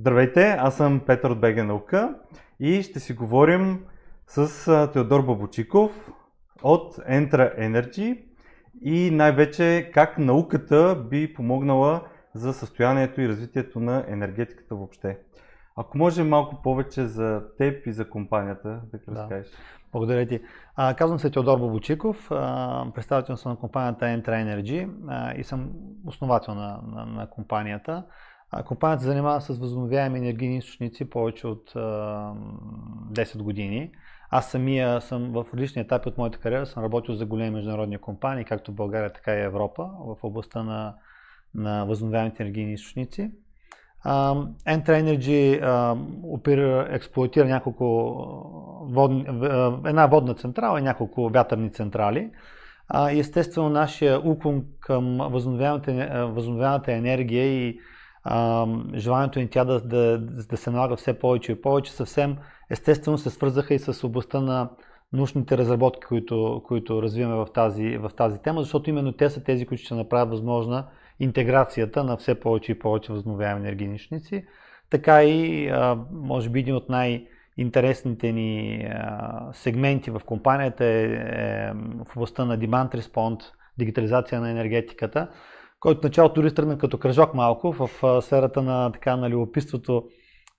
Здравейте, аз съм Петър от БГ Наука и ще си говорим с Теодор Бабочиков от Entra Energy и най-вече как науката би помогнала за състоянието и развитието на енергетиката въобще. Ако може малко повече за теб и за компанията да разкажеш. Да. Благодаря ти. А, казвам се Теодор Бабочиков, представител съм на компанията Entra Energy а, и съм основател на, на, на компанията. А, компанията се занимава с възобновяеми енергийни източници повече от а, 10 години. Аз самия съм в различни етапи от моята кариера, съм работил за големи международни компании, както в България, така и Европа, в областта на, на възобновяемите енергийни източници. Uh, Entra Energy uh, експлуатира няколко водни, една водна централа и няколко вятърни централи. Uh, естествено, нашия уклон към възобновяемата енергия и желанието ни тя да, да, да се налага все повече и повече, съвсем естествено се свързаха и с областта на научните разработки, които, които развиваме в тази, в тази тема, защото именно те са тези, които ще направят възможна интеграцията на все повече и повече възобновяеми енергийни. Така и, може би, един от най- интересните ни сегменти в компанията е, е в областта на Demand Response, дигитализация на енергетиката, който началото дори тръгна като кръжок малко в сферата на, така, на любопитството,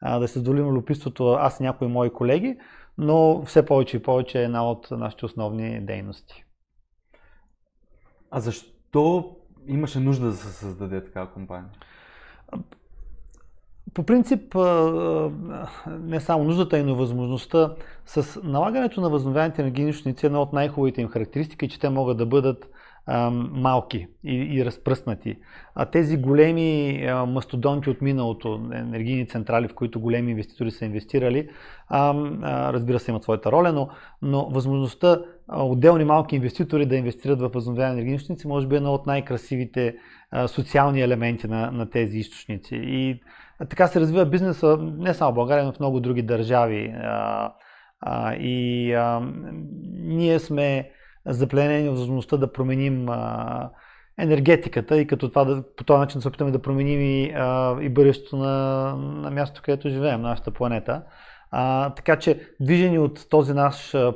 да се задоволим любопитството аз и някои мои колеги, но все повече и повече е една от нашите основни дейности. А защо имаше нужда да се създаде такава компания? По принцип, не само нуждата, но възможността с налагането на възобновяемите енергийни източници, една от най-хубавите им характеристики е, че те могат да бъдат малки и, и разпръснати. А тези големи а, мастодонти от миналото, енергийни централи, в които големи инвеститори са инвестирали, а, а, разбира се, имат своята роля, но, но възможността а, отделни малки инвеститори да инвестират в възобновяеми енергийни източници може би е една от най-красивите а, социални елементи на, на тези източници. И а, така се развива бизнеса не само в България, но в много други държави. А, а, и а, ние сме запленени възможността да променим а, енергетиката и като това да, по този начин се опитаме да променим и, а, и бъдещето на, на мястото, където живеем, нашата планета. А, така че, движени от този наш а,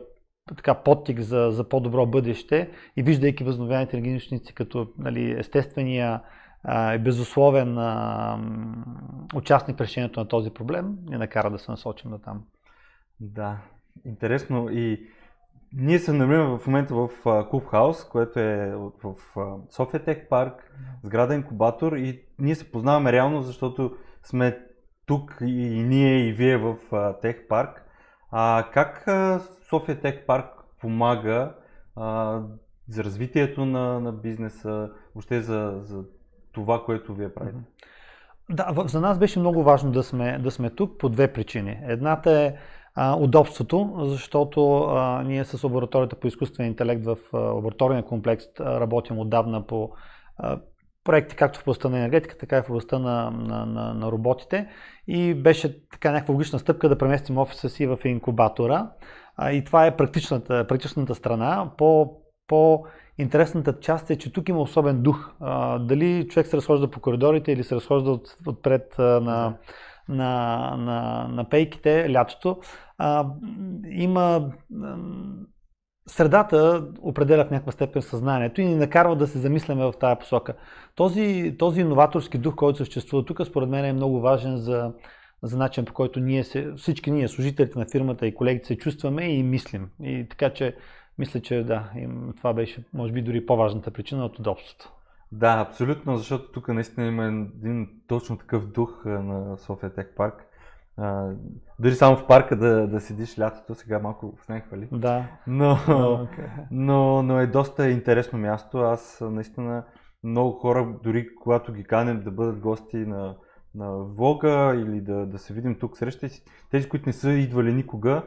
така, подтик за, за по-добро бъдеще и виждайки възновяемите енергийни като нали, естествения и безусловен а, участник в решението на този проблем, ни накара да се насочим на там. Да, интересно и ние се намираме в момента в Клубхаус, което е в София Тех парк, сграда инкубатор и ние се познаваме реално, защото сме тук и ние и вие в Тех парк. А как София Тех парк помага а, за развитието на, на бизнеса, въобще за, за това, което вие правите? Да, за нас беше много важно да сме, да сме тук по две причини. Едната е удобството, защото а, ние с лабораторията по изкуствен интелект в а, лабораторния комплекс работим отдавна по а, проекти както в областта на енергетика, така и в областта на, на, на, на роботите. И беше така някаква логична стъпка да преместим офиса си в инкубатора. А, и това е практичната, практичната страна. По, по интересната част е, че тук има особен дух. А, дали човек се разхожда по коридорите или се разхожда от, отпред а, на на, на, на пейките лятото, а, има средата определя в някаква степен съзнанието и ни накарва да се замисляме в тази посока. Този, този иноваторски дух, който съществува тук, според мен е много важен за, за начин по който ние се, всички ние, служителите на фирмата и колегите се чувстваме и мислим. И така че мисля, че да, това беше може би дори по-важната причина от удобството. Да, абсолютно, защото тук наистина има един точно такъв дух на София Тех парк. А, дори само в парка да, да седиш лятото, сега малко сняг хвали. Да. Но, okay. но, но е доста интересно място. Аз наистина много хора, дори когато ги канем да бъдат гости на, на влога или да, да се видим тук среща, тези, които не са идвали никога,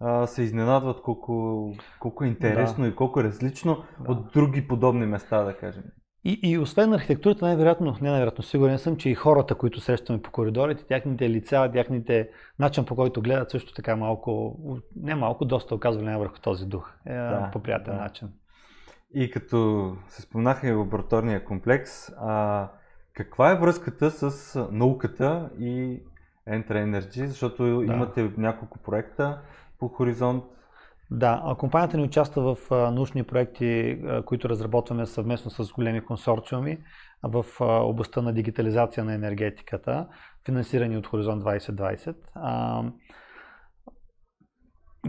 а, се изненадват колко, колко е интересно да. и колко е различно да. от други подобни места, да кажем. И, и освен архитектурата, най-вероятно, не най-вероятно, сигурен съм, че и хората, които срещаме по коридорите, тяхните лица, тяхните начин по който гледат също така малко, не малко, доста оказва влияние върху този дух. Е, да, по приятен да. начин. И като се спомнаха и лабораторния комплекс, а, каква е връзката с науката и Enter Energy, защото да. имате няколко проекта по хоризонт. Да, компанията ни участва в научни проекти, които разработваме съвместно с големи консорциуми в областта на дигитализация на енергетиката, финансирани от Хоризонт 2020.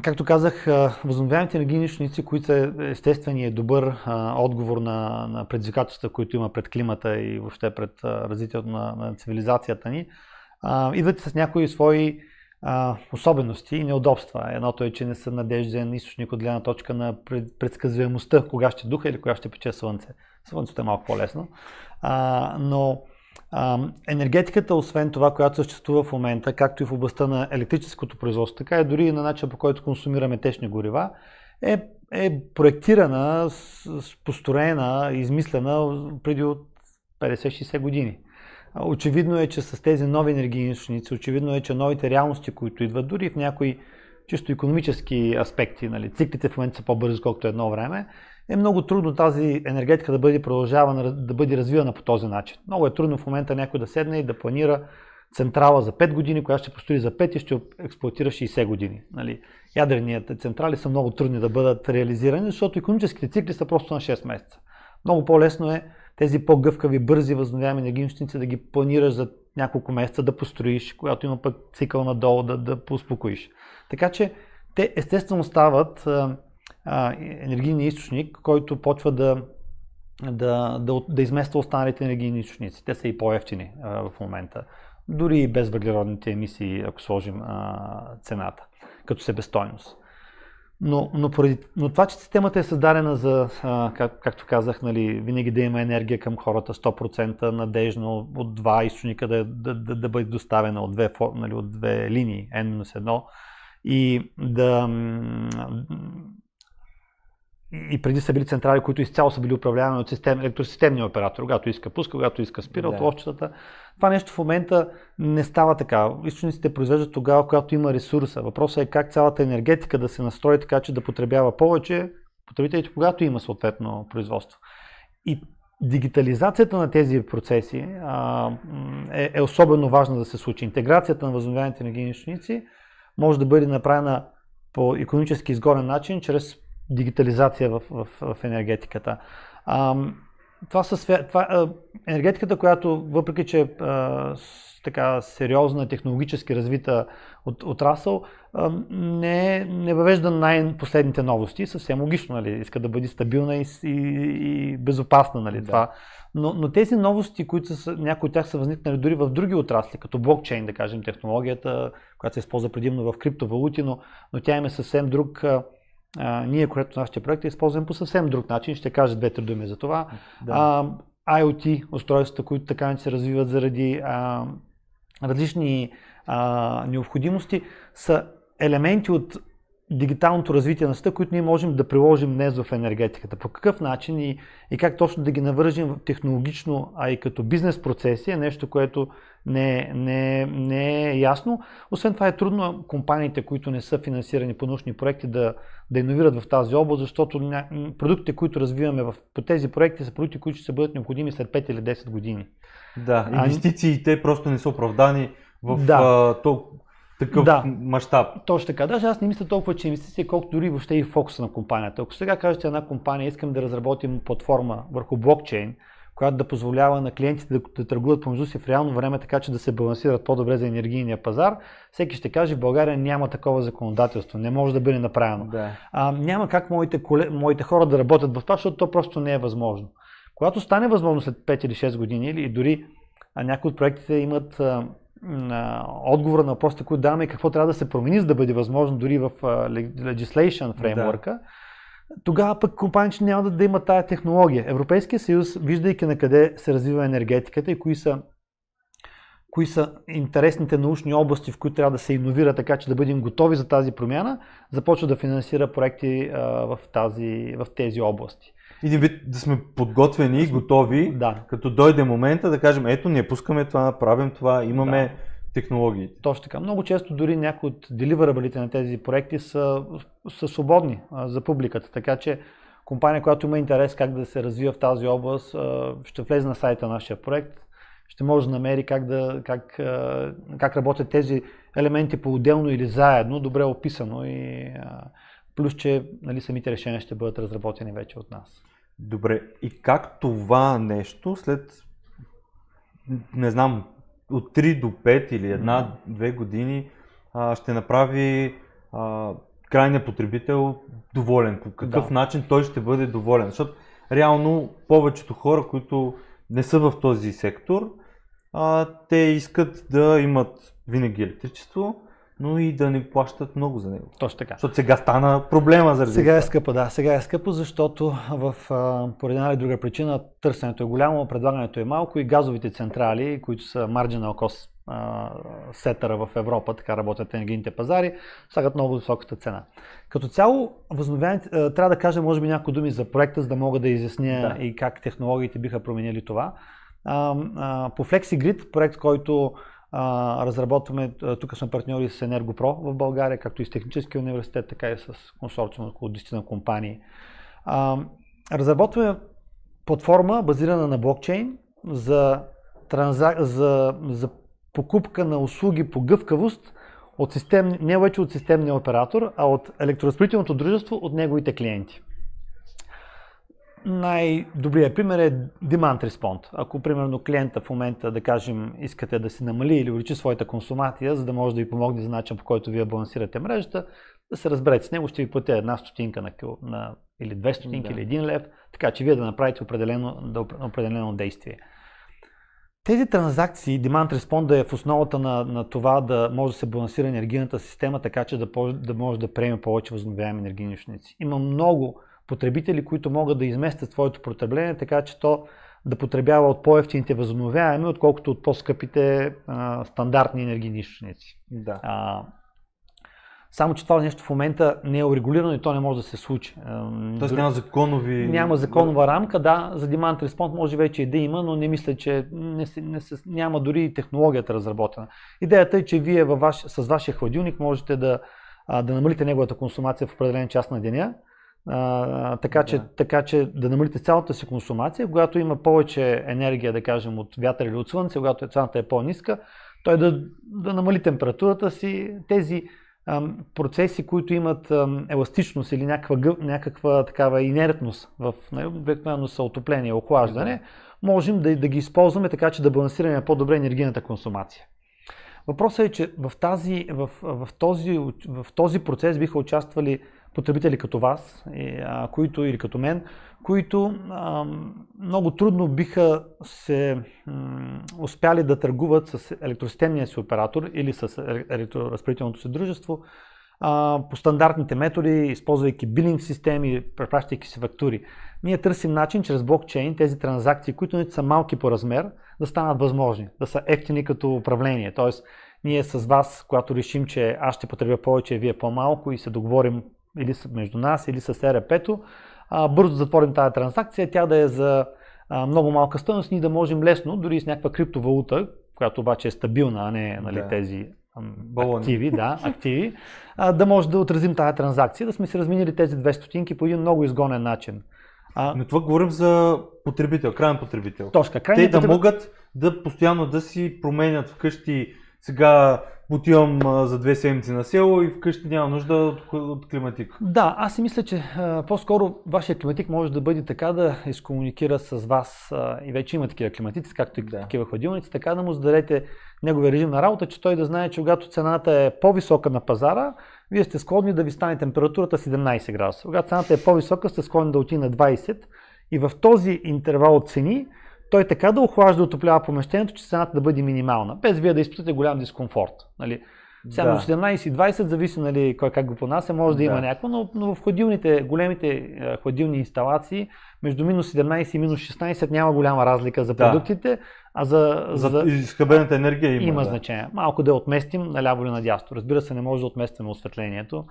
Както казах, възобновяемите енергийни източници, които са естествения добър отговор на, на предизвикателствата, които има пред климата и въобще пред развитието на, на цивилизацията ни, идват с някои свои а, особености и неудобства. Едното е, че не са надежден източник от гледна точка на предсказуемостта, кога ще духа или кога ще пече слънце. Слънцето е малко по-лесно. А, но а, енергетиката, освен това, която съществува в момента, както и в областта на електрическото производство, така и дори и на начин по който консумираме течни горива, е, е проектирана, построена, измислена преди от 50-60 години. Очевидно е, че с тези нови енергийни източници, очевидно е, че новите реалности, които идват дори в някои чисто економически аспекти, нали, циклите в момента са по-бързи, колкото едно време, е много трудно тази енергетика да бъде продължавана, да бъде развивана по този начин. Много е трудно в момента някой да седне и да планира централа за 5 години, която ще построи за 5 и ще експлуатира 60 години. Нали? Ядрените централи са много трудни да бъдат реализирани, защото економическите цикли са просто на 6 месеца. Много по-лесно е тези по-гъвкави, бързи възобновяеми енергийни да ги планираш за няколко месеца да построиш, когато има пък цикъл надолу да, да поуспокоиш. Така че те естествено стават а, а, енергийния източник, който почва да, да, да, да измества останалите енергийни източници. Те са и по-ефтини а, в момента. Дори и без въглеродните емисии, ако сложим а, цената, като себестойност. Но, но, поради, но това, че системата е създадена за, а, как, както казах, нали, винаги да има енергия към хората 100% надежно от два източника да, да, да, да бъде доставена от две, нали, от две линии, N-1, и да и преди са били централи, които изцяло са били управлявани от систем, електросистемния оператор, когато иска пуска, когато иска спира да. от ловчетата. Това нещо в момента не става така. Източниците произвеждат тогава, когато има ресурса. Въпросът е как цялата енергетика да се настрои така, че да потребява повече потребителите, когато има съответно производство. И дигитализацията на тези процеси а, е, е особено важна да се случи. Интеграцията на възобновяемите енергийни източници може да бъде направена по економически изгоден начин, чрез дигитализация в, в, в енергетиката. А, това са това, а, енергетиката, която въпреки, че е така сериозна, технологически развита от, отрасъл, а, не, не въвежда най-последните новости. Съвсем логично, нали? иска да бъде стабилна и, и, и безопасна. Нали? Да. Това. Но, но тези новости, които са, някои от тях са възникнали дори в други отрасли, като блокчейн, да кажем, технологията, която се използва предимно в криптовалути, но, но тя има съвсем друг а, ние, което нашите проекти, използваме по съвсем друг начин. Ще кажа две-три думи за това. Да. А, IoT устройствата, които така не се развиват заради а, различни а, необходимости, са елементи от дигиталното развитие на света, които ние можем да приложим днес в енергетиката. По какъв начин и, и как точно да ги навържим технологично, а и като бизнес процеси е нещо, което не, не, не е ясно. Освен това е трудно компаниите, които не са финансирани по научни проекти, да, да иновират в тази област, защото ня... продуктите, които развиваме в, по тези проекти, са продукти, които ще бъдат необходими след 5 или 10 години. Да, инвестициите а... просто не са оправдани в да. а, то, такъв да, мащаб. Точно така. Даже аз не мисля толкова, че инвестиции, колкото дори въобще и фокуса на компанията. Ако сега кажете една компания, искам да разработим платформа върху блокчейн, която да позволява на клиентите да, да търгуват помежду си в реално време, така че да се балансират по-добре за енергийния пазар, всеки ще каже, в България няма такова законодателство, не може да бъде направено. Да. А, няма как моите, коле, моите хора да работят в това, защото то просто не е възможно. Когато стане възможно след 5 или 6 години, или дори а, някои от проектите имат а, а, отговора на въпросите, които даваме и какво трябва да се промени, за да бъде възможно дори в legislation фреймворка, да тогава пък компаниите няма да, да имат тая технология. Европейския съюз, виждайки на къде се развива енергетиката и кои са, кои са интересните научни области, в които трябва да се иновира, така че да бъдем готови за тази промяна, започва да финансира проекти а, в, тази, в тези области. Един вид да сме подготвени и готови, да. като дойде момента да кажем, ето ние пускаме това, правим това, имаме да технологиите. Точно така. Много често дори някои от деливърабълите на тези проекти са, са свободни а, за публиката, така че компания, която има интерес как да се развива в тази област, а, ще влезе на сайта на нашия проект, ще може да намери как, да, как, как работят тези елементи по-отделно или заедно, добре описано и плюс, че нали, самите решения ще бъдат разработени вече от нас. Добре, и как това нещо след, не знам, от 3 до 5 или една-две години ще направи крайният потребител доволен? По какъв да. начин той ще бъде доволен? Защото реално повечето хора, които не са в този сектор, а, те искат да имат винаги електричество, но и да не плащат много за него. Точно така. Защото сега стана проблема заради Сега е скъпо, да. Сега е скъпо, защото в, поради една или друга причина търсенето е голямо, предлагането е малко и газовите централи, които са marginal cost сетъра в Европа, така работят енергийните пазари, слагат много високата цена. Като цяло, трябва да кажа може би някои думи за проекта, за да мога да изясня да. и как технологиите биха променили това. по FlexiGrid, проект, който разработваме, тук сме партньори с Енергопро в България, както и с Техническия университет, така и с консорциум около 10 на компании. разработваме платформа, базирана на блокчейн, за, транзак... за, за покупка на услуги по гъвкавост от систем, не вече от системния оператор, а от електроразпределителното дружество от неговите клиенти. Най-добрият пример е Demand Response. Ако, примерно, клиента в момента, да кажем, искате да си намали или увеличи своята консумация, за да може да ви помогне за начин, по който вие балансирате мрежата, да се разберете с него, ще ви платя една стотинка на, на или две стотинки, да. или един лев, така че вие да направите определено, да, определено действие. Тези транзакции, Demand Response да е в основата на, на това да може да се балансира енергийната система, така че да, да може да приеме повече възобновяеми енергийни източници. Има много потребители, които могат да изместят своето потребление, така че то да потребява от по-ефтините възобновяеми, отколкото от по-скъпите а, стандартни енергийни източници. Да. А, само, че това нещо в момента не е урегулирано и то не може да се случи. Тоест няма законови... Няма законова рамка, да, за Demand Response може вече и да има, но не мисля, че не, не, няма дори технологията разработена. Идеята е, че вие във ваш, с вашия хладилник можете да, да намалите неговата консумация в определен час на деня, а, така, че, да. така че да намалите цялата си консумация, когато има повече енергия, да кажем, от вятър или от слънце, когато цената е по-ниска, той да, да намали температурата си. Тези ам, процеси, които имат ам, еластичност или някаква, някаква такава инертност в нали, обикновено са отопление, охлаждане, да. можем да, да ги използваме така, че да балансираме по-добре енергийната консумация. Въпросът е, че в, тази, в, в, този, в този процес биха участвали потребители като вас, които, или като мен, които а, много трудно биха се м, успяли да търгуват с електросистемния си оператор или с електроразпределителното си дружество а, по стандартните методи, използвайки билинг системи, препращайки си фактури. Ние търсим начин чрез блокчейн тези транзакции, които не са малки по размер, да станат възможни, да са ефтини като управление. Тоест, ние с вас, когато решим, че аз ще потребя повече, вие по-малко и се договорим или между нас, или с ЕРП-то, бързо затворим тази транзакция, тя да е за много малка стоеност, ние да можем лесно, дори с някаква криптовалута, която обаче е стабилна, а не нали, да. тези Балони. активи, да, активи, да може да отразим тази транзакция, да сме си разминили тези две стотинки по един много изгонен начин. А... Но това говорим за потребител, крайен потребител. Точка, Те да потребител... могат да постоянно да си променят вкъщи сега отивам за две седмици на село и вкъщи няма нужда от, от климатик. Да, аз си мисля, че а, по-скоро вашия климатик може да бъде така да изкомуникира с вас а, и вече има такива климатици, както и да. такива ходилници, така да му зададете неговия режим на работа, че той да знае, че когато цената е по-висока на пазара, вие сте склонни да ви стане температурата 17 градуса. Когато цената е по-висока, сте склонни да отиде на 20 и в този интервал от цени той така да охлажда, отоплява помещението, че цената да бъде минимална, без вие да изпитате голям дискомфорт. Нали? Сега да. 17 и 20 зависи нали, кой как го понася, може да, да. има някакво, но, но в хладилните, големите хладилни инсталации между минус 17 и минус 16 няма голяма разлика за продуктите, да. а за, за, за изхъбената енергия има. Има да. значение. Малко да отместим наляво или надясно. Разбира се, не може да отместим осветлението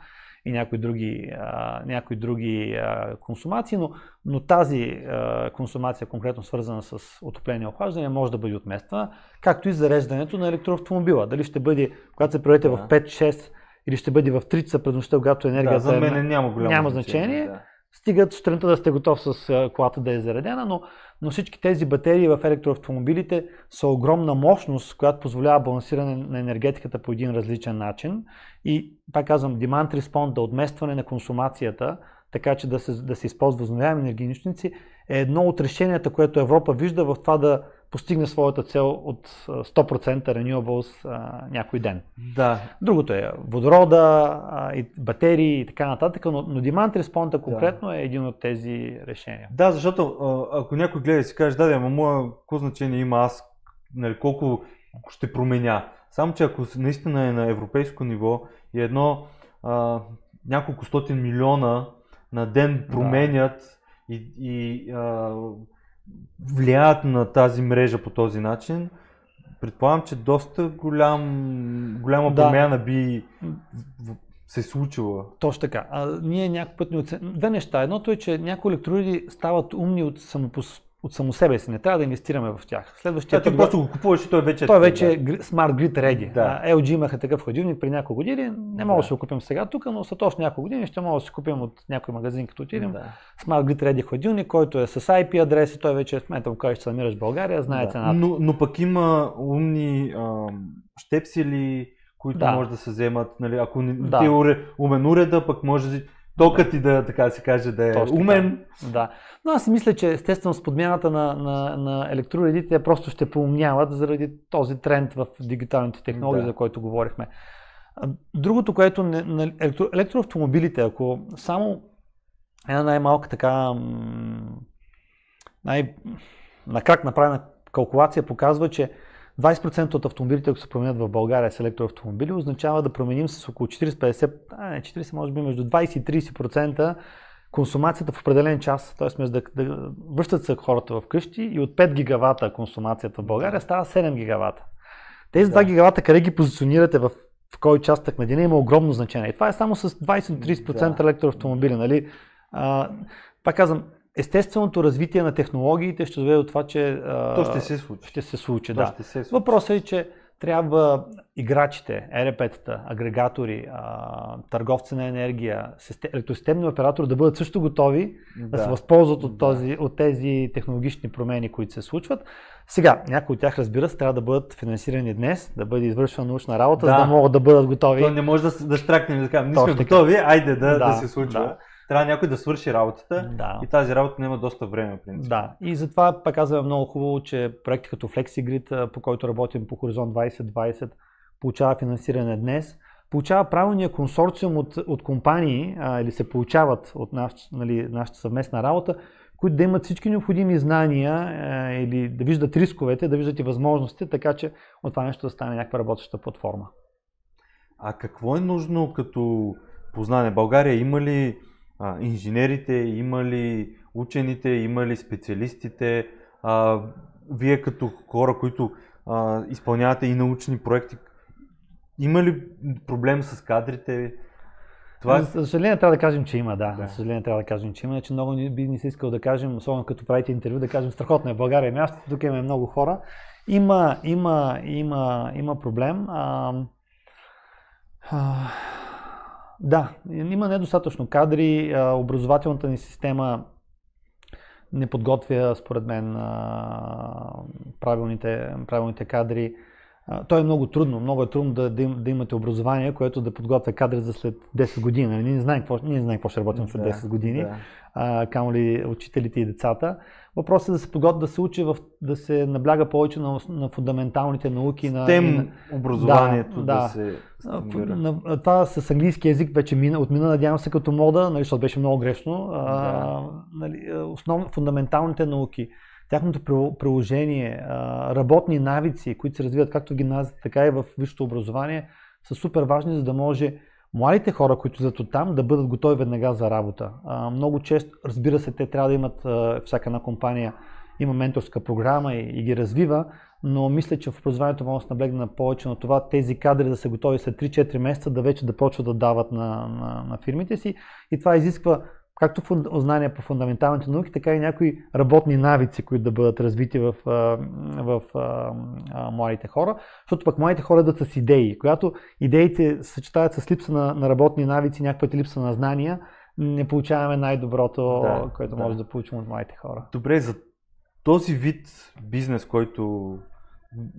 и някои други, а, някои други а, консумации, но, но тази а, консумация, конкретно свързана с отопление и охлаждане, може да бъде отмествана, както и зареждането на електроавтомобила. Дали ще бъде, когато се проведете да. в 5-6 или ще бъде в 3 часа пред нощта, когато енергията да, за мен няма голямо няма значение. Да. Стигат сутринта да сте готов с колата да е заредена, но, но всички тези батерии в електроавтомобилите са огромна мощност, която позволява балансиране на енергетиката по един различен начин. И, пак казвам, demand response, да отместване на консумацията, така че да се, да се използва възобновяеми енергийни източници, е едно от решенията, което Европа вижда в това да постигне своята цел от 100% renewables а, някой ден. Да. Другото е водорода, а, и батерии и така нататък, но, но Demand Response конкретно да. е един от тези решения. Да, защото ако някой гледа и си каже, да, да, ама моя какво значение има аз, нали, колко ще променя. Само, че ако наистина е на европейско ниво и едно а, няколко стотин милиона на ден променят да. и, и а, влияят на тази мрежа по този начин, предполагам, че доста голям, голяма да. промяна би се случила. Точно така. А, ние някой път не оцен... Две неща. Едното е, че някои електроиди стават умни от самопос от само себе си. Не трябва да инвестираме в тях. Следващия. Да, ти просто го купуваш и той вече е. Той вече е Smart Grid Ready. Да. LG имаха такъв хладилник при няколко години. Не мога да. да си го купим сега тук, но след още няколко години ще мога да си купим от някой магазин, като отидем. Да. Smart Grid Ready хладилник, който е с IP адрес и той вече е в момента, в ще се намираш в България, знае да. цената. Но, но пък има умни а, щепсили, които да. може да се вземат. Нали, ако не, да. ти умен уреда, пък може да токът ти да, така се каже, да е Точно умен. Така. Да. Но аз си мисля, че естествено с подмяната на, на, на електроуредите те просто ще поумняват заради този тренд в дигиталните технологии, да. за който говорихме. Другото, което не, на електро, електроавтомобилите, ако само една най-малка така най- на крак направена калкулация показва, че 20% от автомобилите, ако се променят в България с електроавтомобили, означава да променим с около 40-50, а не 40, може би между 20 и 30% консумацията в определен час, т.е. да, да връщат се хората в къщи и от 5 гигавата консумацията в България става 7 гигавата. Тези да. 2 гигавата, къде ги позиционирате в, в кой участък на деня, има огромно значение. И това е само с 20-30% да. електроавтомобили. Нали? А, пак казвам, естественото развитие на технологиите ще доведе до това, че То ще се случи. Ще се случи, да. Ще се случи. Въпросът е, че трябва играчите, ЕРП-тата, агрегатори, а, търговци на енергия, електросистемни оператори да бъдат също готови да, да се възползват от, този, от тези технологични промени, които се случват. Сега, някои от тях, разбира се, трябва да бъдат финансирани днес, да бъде извършена научна работа, да. за да могат да бъдат готови. То не може да, да штракнем да кажем, ние сме готови, айде да, да, да се случва. Да трябва някой да свърши работата да. и тази работа няма доста време. Принцип. Да, и затова пак казвам много хубаво, че проекти като FlexiGrid, по който работим по Хоризонт 2020, получава финансиране днес, получава правилния консорциум от, от компании а, или се получават от наш, нали, нашата съвместна работа, които да имат всички необходими знания а, или да виждат рисковете, да виждат и възможностите, така че от това нещо да стане някаква работеща платформа. А какво е нужно като познание? България има ли а, инженерите, има ли учените, има ли специалистите, а, вие като хора, които а, изпълнявате и научни проекти, има ли проблем с кадрите? Това... За съжаление трябва да кажем, че има, да. да. За съжаление трябва да кажем, че има. Значи много би ни се искал да кажем, особено като правите интервю, да кажем страхотно е България е място, тук имаме много хора. Има, има, има, има проблем. А, а, да, има недостатъчно кадри. Образователната ни система не подготвя, според мен, правилните, правилните кадри. То е много трудно. Много е трудно да, да, им, да имате образование, което да подготвя кадри за след 10 години. Нали, ние не знаем какво, ние не знаем какво ще работим след 10 години, да. камо ли учителите и децата. Въпросът е да се подготвя, да се учи, в, да се набляга повече на, на фундаменталните науки. На, STEM на, образованието да, да, да се на, Това с английски язик вече мина, отмина, надявам се, като мода, нали, защото беше много грешно. Да. А, нали, основно, фундаменталните науки, тяхното приложение, работни навици, които се развиват както в гимназията, така и в висшето образование, са супер важни, за да може младите хора, които зато там, да бъдат готови веднага за работа. Много често, разбира се, те трябва да имат, всяка една компания има менторска програма и, и ги развива, но мисля, че в образованието може да се наблегне на повече на това тези кадри да са готови след 3-4 месеца да вече да почват да дават на, на, на фирмите си и това изисква както знания по фундаменталните науки, така и някои работни навици, които да бъдат развити в, в, в младите хора, защото пък младите хора дадат с идеи. Когато идеите се съчетават с липса на, на работни навици, някаква липса на знания, не получаваме най-доброто, Да, което да. може да получим от младите хора. Добре, за този вид бизнес, който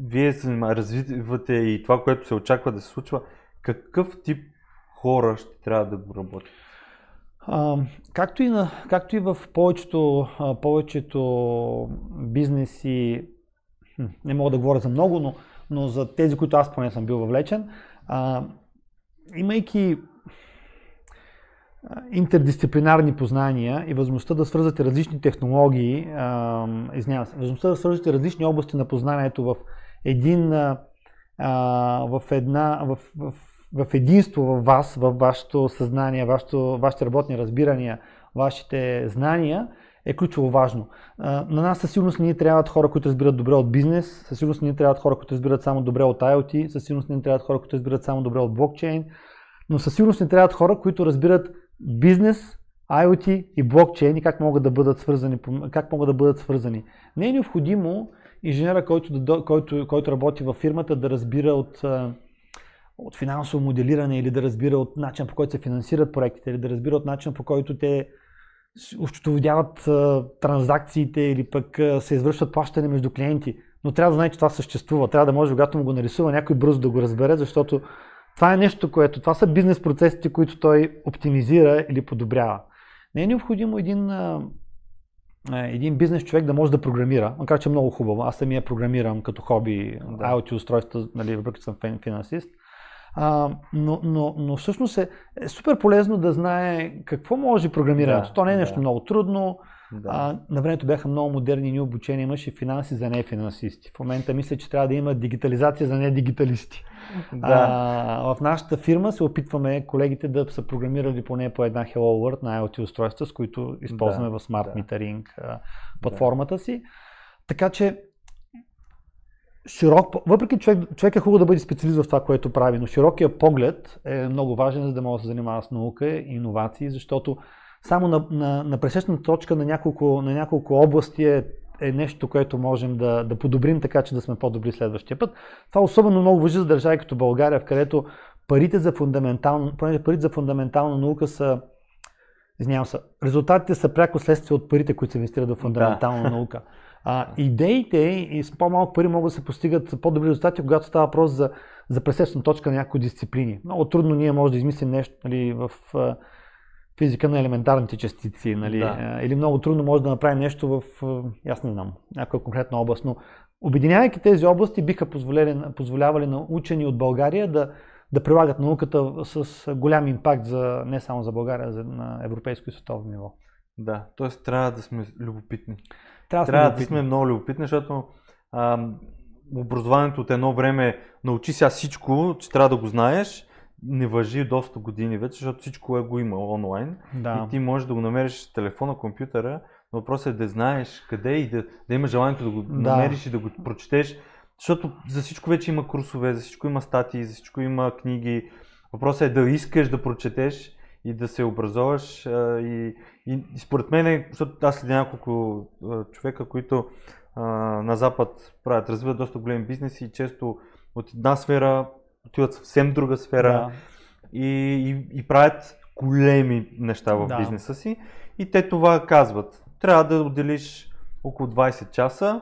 вие се развивате и това, което се очаква да се случва, какъв тип хора ще трябва да го работят? Както, и на, както и в повечето, повечето бизнеси, не мога да говоря за много, но, но за тези, които аз поне съм бил въвлечен, а, имайки интердисциплинарни познания и възможността да свързвате различни технологии, извинявам се, възможността да свързвате различни области на познанието в един, а, в една, в, в, в единство в вас, в вашето съзнание, вашето, вашите работни разбирания, вашите знания, е ключово важно. На нас със сигурност ни трябват хора, които разбират добре от бизнес, със сигурност ни трябват хора, които разбират само добре от IoT, със сигурност ни трябват хора, които разбират само добре от блокчейн, но със сигурност ни трябват хора, които разбират бизнес, IoT и блокчейн и как могат да бъдат свързани. Как могат да бъдат свързани. Не е необходимо инженера, който, който, който работи във фирмата, да разбира от, от финансово моделиране или да разбира от начин по който се финансират проектите, или да разбира от начин по който те а, транзакциите или пък а, се извършват плащане между клиенти. Но трябва да знае, че това съществува. Трябва да може, когато му го нарисува, някой бързо да го разбере, защото това е нещо, което, това са бизнес процесите, които той оптимизира или подобрява. Не е необходимо един, а, един бизнес човек да може да програмира, макар че е много хубаво. Аз самия програмирам като хоби Да. IoT устройства, нали, въпреки че съм фин- финансист. А, но, но, но всъщност е, е супер полезно да знае какво може програмирането. Да, То не е нещо да. много трудно. Да. А, на времето бяха много модерни ни обучения, имаше финанси за нефинансисти. В момента мисля, че трябва да има дигитализация за недигиталисти. да. А, в нашата фирма се опитваме колегите да са програмирали поне по една Hello World на IoT устройства, с които използваме Да, в Smart да. Metering платформата си. Така че широк, въпреки човек, човек е хубаво да бъде специалист в това, което прави, но широкия поглед е много важен, за да може да се занимава с наука и иновации, защото само на, на, на пресечна точка на няколко, на няколко области е, е нещо, което можем да, да подобрим, така че да сме по-добри следващия път. Това особено много въжи за държави като България, в където парите за фундаментална, понеже парите за фундаментална наука са Извинявам се. Резултатите са пряко следствие от парите, които се инвестират в фундаментална наука. А, идеите и с по-малко пари могат да се постигат по-добри резултати, когато става въпрос за, за пресечна точка на някои дисциплини. Много трудно ние може да измислим нещо нали, в а, физика на елементарните частици. Нали, Да. а, или много трудно може да направим нещо в, а, аз не знам, някоя конкретна област. Но обединявайки тези области, биха позволявали на учени от България да, да прилагат науката с голям импакт за, не само за България, а за, на европейско и световно ниво. да. Тоест трябва да сме любопитни. Трябва, Трябва да любопитни. сме много любопитни, защото ам, образованието от едно време научи сега всичко, че трябва да го знаеш, не въжи доста години вече, защото всичко е го има онлайн. Да. И ти можеш да го намериш в телефона, компютъра, но въпросът е да знаеш къде и да, да имаш желанието да го Да. намериш и да го прочетеш. Защото за всичко вече има курсове, за всичко има статии, за всичко има книги. Въпросът е да искаш да прочетеш и да се образоваш. а, И, и, и според мен, защото аз следя няколко а, човека, които а, на Запад правят, развиват доста големи бизнеси и често от една сфера отиват съвсем друга сфера Да. и, и, и правят големи неща в Да. бизнеса си. И те това казват. Трябва да отделиш около 20 часа,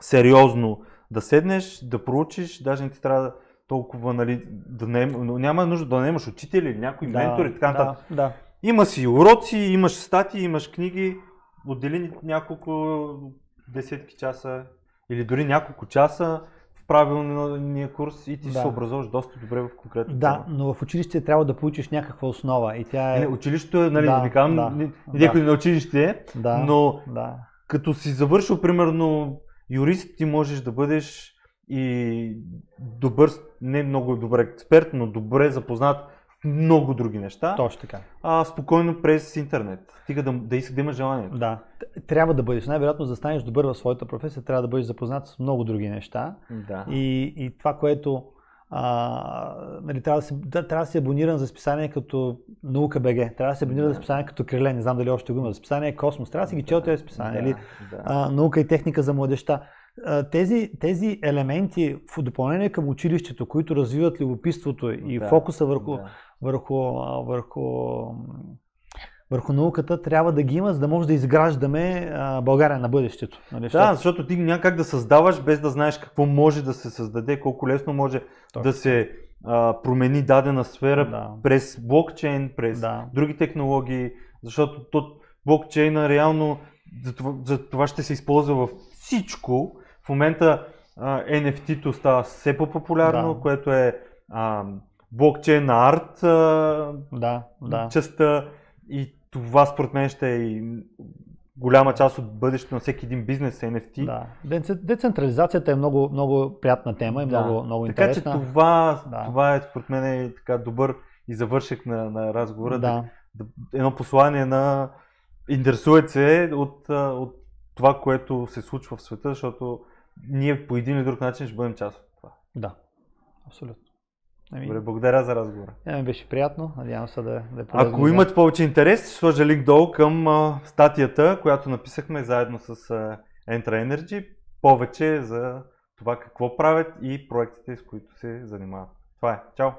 сериозно да седнеш, да проучиш, даже не ти трябва толкова, нали, да не, но няма нужда да наемаш учители, някой Да, ментор и така нататък. Да, да. Има си уроци, имаш статии, имаш книги, отдели няколко десетки часа или дори няколко часа в правилния курс и ти Да. се образуваш доста добре в конкретно Да, но в училище трябва да получиш някаква основа и тя е... Не, училището е, нали, Да, казвам, да, не, да. някой на училище е, да, но да. като си завършил, примерно, юрист, ти можеш да бъдеш и добър, не много добър експерт, но добре запознат в много други неща, Точно така. а спокойно през интернет. Стига да, да, иска, да имаш желанието. Да. Трябва да бъдеш. Най-вероятно, за да станеш добър в своята професия, трябва да бъдеш запознат с много други неща. Да. И, и това, което а, нали, трябва, да се, да, трябва да се абониран за списание като Наука БГ, трябва да се абониран Да. за списание като Криле, не знам дали още го има, за списание Космос, трябва да си ги чел тези списания. да, Или, да. а, наука и техника за младеща. Тези, тези елементи в допълнение към училището, които развиват любопитството и Да, фокуса върху, да. върху, върху върху науката трябва да ги има, за да може да изграждаме България на бъдещето. Нали? Да, защото ти няма как да създаваш без да знаеш какво може да се създаде, колко лесно може Точно. да се а, промени дадена сфера да. през блокчейн, през да. други технологии, защото то, блокчейна реално за това, за това ще се използва във всичко. Момента а, NFT-то става все по-популярно, да. което е а, блокчейн арт а, да, да. частта и това според мен ще е и голяма част от бъдещето на всеки един бизнес NFT. Да. Децентрализацията е много, много приятна тема и да. много, много така, интересна. Така че това, да. това е според мен е така добър и завършек на, на разговора. Да. Да, едно послание на интересувайте се от, от това, което се случва в света, защото ние по един или друг начин ще бъдем част от това. Да, абсолютно. Ами... Добре, благодаря за разговора. Ja, ми беше приятно, надявам се да, да Ако имате повече интерес, ще сложа линк долу към а, статията, която написахме заедно с а, Entra Energy, повече за това какво правят и проектите, с които се занимават. Това е. Чао!